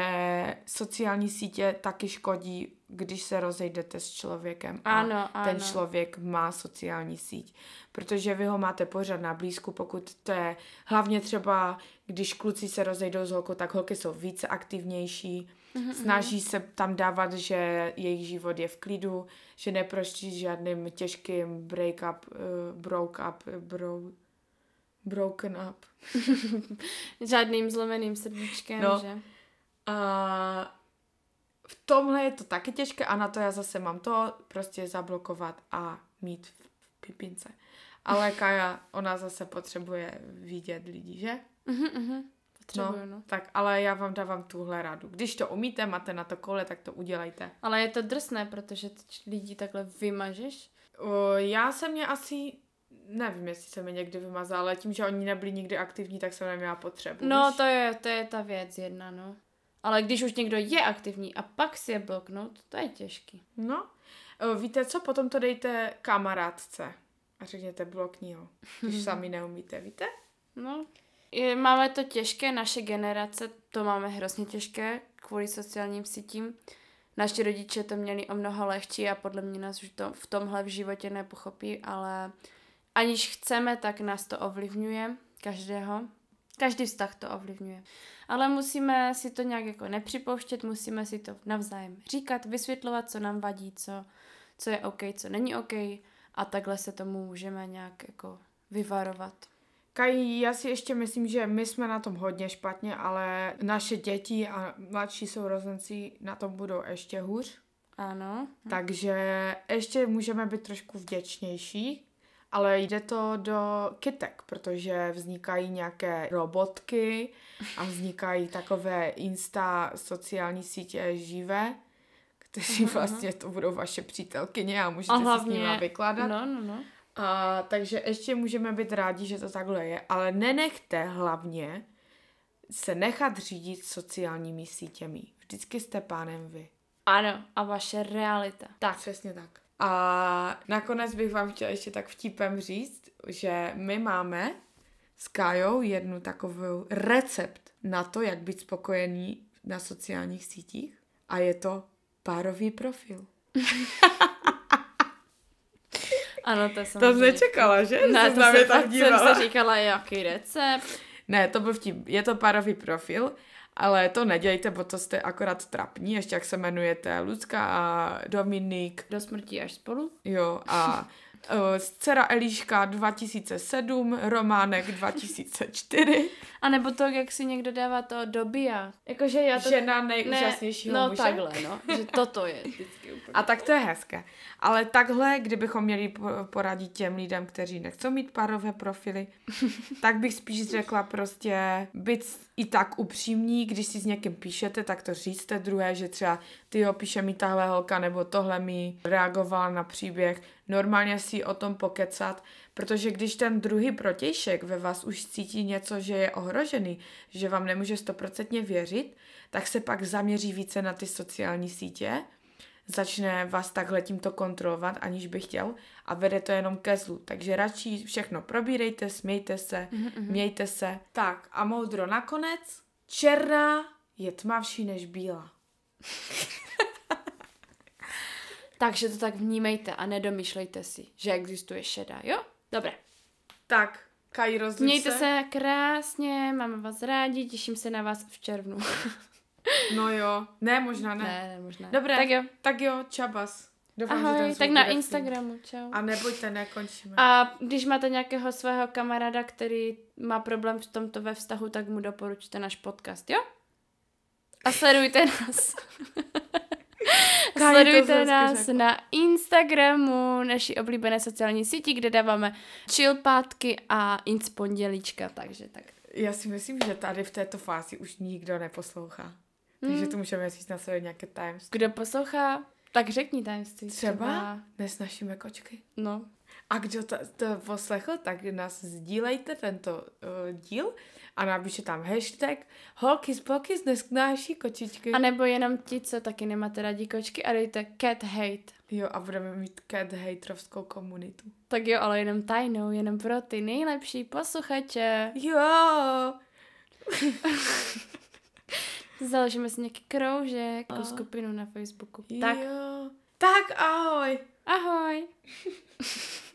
sociální sítě taky škodí když se rozejdete s člověkem Ano, a ten ano. člověk má sociální síť. Protože vy ho máte pořád na blízku, pokud to je hlavně třeba, když kluci se rozejdou s holkou, tak holky jsou více aktivnější, Mhm, snaží se tam dávat, že jejich život je v klidu, že neproští žádným těžkým break up, uh, broke up, uh, bro, broken up. [LAUGHS] Žádným zlomeným srdíčkem, No. že? A v tomhle je to taky těžké a na to já zase mám to prostě zablokovat a mít v pipince. Ale Kaja, ona zase potřebuje vidět lidi, že? Mhm, mhm. Potřebuju, no. Tak, ale já vám dávám tuhle radu. Když to umíte, máte na to kole, tak to udělejte. Ale je to drsné, protože lidi takhle vymažeš. O, já jsem mě asi, nevím, jestli se mi někdy vymazala, ale tím, že oni nebyli nikdy aktivní, tak jsem neměla potřebu. No, víš? to je, to je ta věc jedna, no. Ale když už někdo je aktivní a pak si je bloknout, to je těžký. No, víte co, potom to dejte kamarádce a řekněte blokni ho, když [LAUGHS] sami neumíte, víte? No, je, máme to těžké, naše generace to máme hrozně těžké kvůli sociálním sítím. Naši rodiče to měli o mnoho lehčí a podle mě nás už to v tomhle v životě nepochopí, ale aniž chceme, tak nás to ovlivňuje, každého. Každý vztah to ovlivňuje. Ale musíme si to nějak jako nepřipouštět, musíme si to navzájem říkat, vysvětlovat, co nám vadí, co, co je OK, co není OK a takhle se tomu můžeme nějak jako vyvarovat. Kaj, já si ještě myslím, že my jsme na tom hodně špatně, ale naše děti a mladší sourozenci na tom budou ještě hůř. Ano. Takže ještě můžeme být trošku vděčnější, ale jde to do kytek, protože vznikají nějaké robotky a vznikají takové insta sociální sítě živé, kteří vlastně to budou vaše přítelkyně a můžete A si s hlavně, nimi vykládat. no, no, no. A, takže ještě můžeme být rádi, že to takhle je, ale nenechte hlavně se nechat řídit sociálními sítěmi. Vždycky jste pánem vy. Ano, a vaše realita. Tak, Přesně tak. A nakonec bych vám chtěla ještě tak vtipem říct, že my máme s Kájou jednu takovou recept na to, jak být spokojený na sociálních sítích a je to párový profil. [LAUGHS] ano, to jsem To jsi nečekala, že? Ne, to jsem, tak dívala. jsem se říkala, jaký recept. Ne, to byl vtip. Je to párový profil, ale to nedějte, bo to jste akorát trapní, ještě jak se jmenujete Lucka a Dominik, Do smrti až spolu. jo, a [LAUGHS] uh, dcera Eliška 2007, Románek 2004, A nebo to, jak si někdo dává to do bia. Jakože já to... žena nejúžasnějšího no muže. takhle, no. [LAUGHS] Že toto je vždycky úplně. A tak to je hezké. Ale takhle, kdybychom měli po- poradit těm lidem, kteří nechcou mít párové profily, [LAUGHS] tak bych spíš řekla prostě být i tak upřímní, když si s někým píšete, tak to říct druhé, že třeba ty jo, píše mi tahle holka, nebo tohle mi reagovala na příběh. Normálně si o tom pokecat, protože když ten druhý protějšek ve vás už cítí něco, že je ohrožený, že vám nemůže stoprocentně věřit, tak se pak zaměří více na ty sociální sítě začne vás takhle tímto kontrolovat, aniž by chtěl a vede to jenom ke zlu. Takže radši všechno probírejte, smějte se, Mhm, mm-hmm. mějte se. Tak a moudro nakonec. Černá je tmavší než bílá. [LAUGHS] Takže to tak vnímejte a nedomýšlejte si, že existuje šedá, jo? Dobré. Tak, Kaj, rozluč Mějte se krásně, máme vás rádi, těším se na vás v červnu. [LAUGHS] No jo. Ne, možná ne. Ne, ne, možná. Dobré. Tak jo. Tak jo, čabas. Doufám, Ahoj, tak na Instagramu, čau. A nebojte, nekončíme. A když máte nějakého svého kamaráda, který má problém v tomto ve vztahu, tak mu doporučte náš podcast, jo? A sledujte nás. [LAUGHS] Sledujte nás řekla. na Instagramu, naší oblíbené sociální síti, kde dáváme chillpátky a inc pondělíčka, takže tak. Já si myslím, že tady v této fázi už nikdo neposlouchá. Takže Hmm. tu můžeme říct na sebe nějaké tajemství. Kdo poslouchá, tak řekni tajemství. Třeba nesnašíme kočky. No. A kdo to, to poslechl, tak nás sdílejte tento uh, díl a napíše tam hashtag holky z poky nesnáší kočičky. A nebo jenom ti, co taky nemáte rádi kočky a dejte cat hate. Jo, a budeme mít cat haterovskou komunitu. Tak jo, ale jenom tajnou, jenom pro ty nejlepší posluchače. Jo! [LAUGHS] Založíme si nějaký kroužek, jako A. skupinu na Facebooku. Tak, Jo. Tak ahoj. ahoj. [LAUGHS]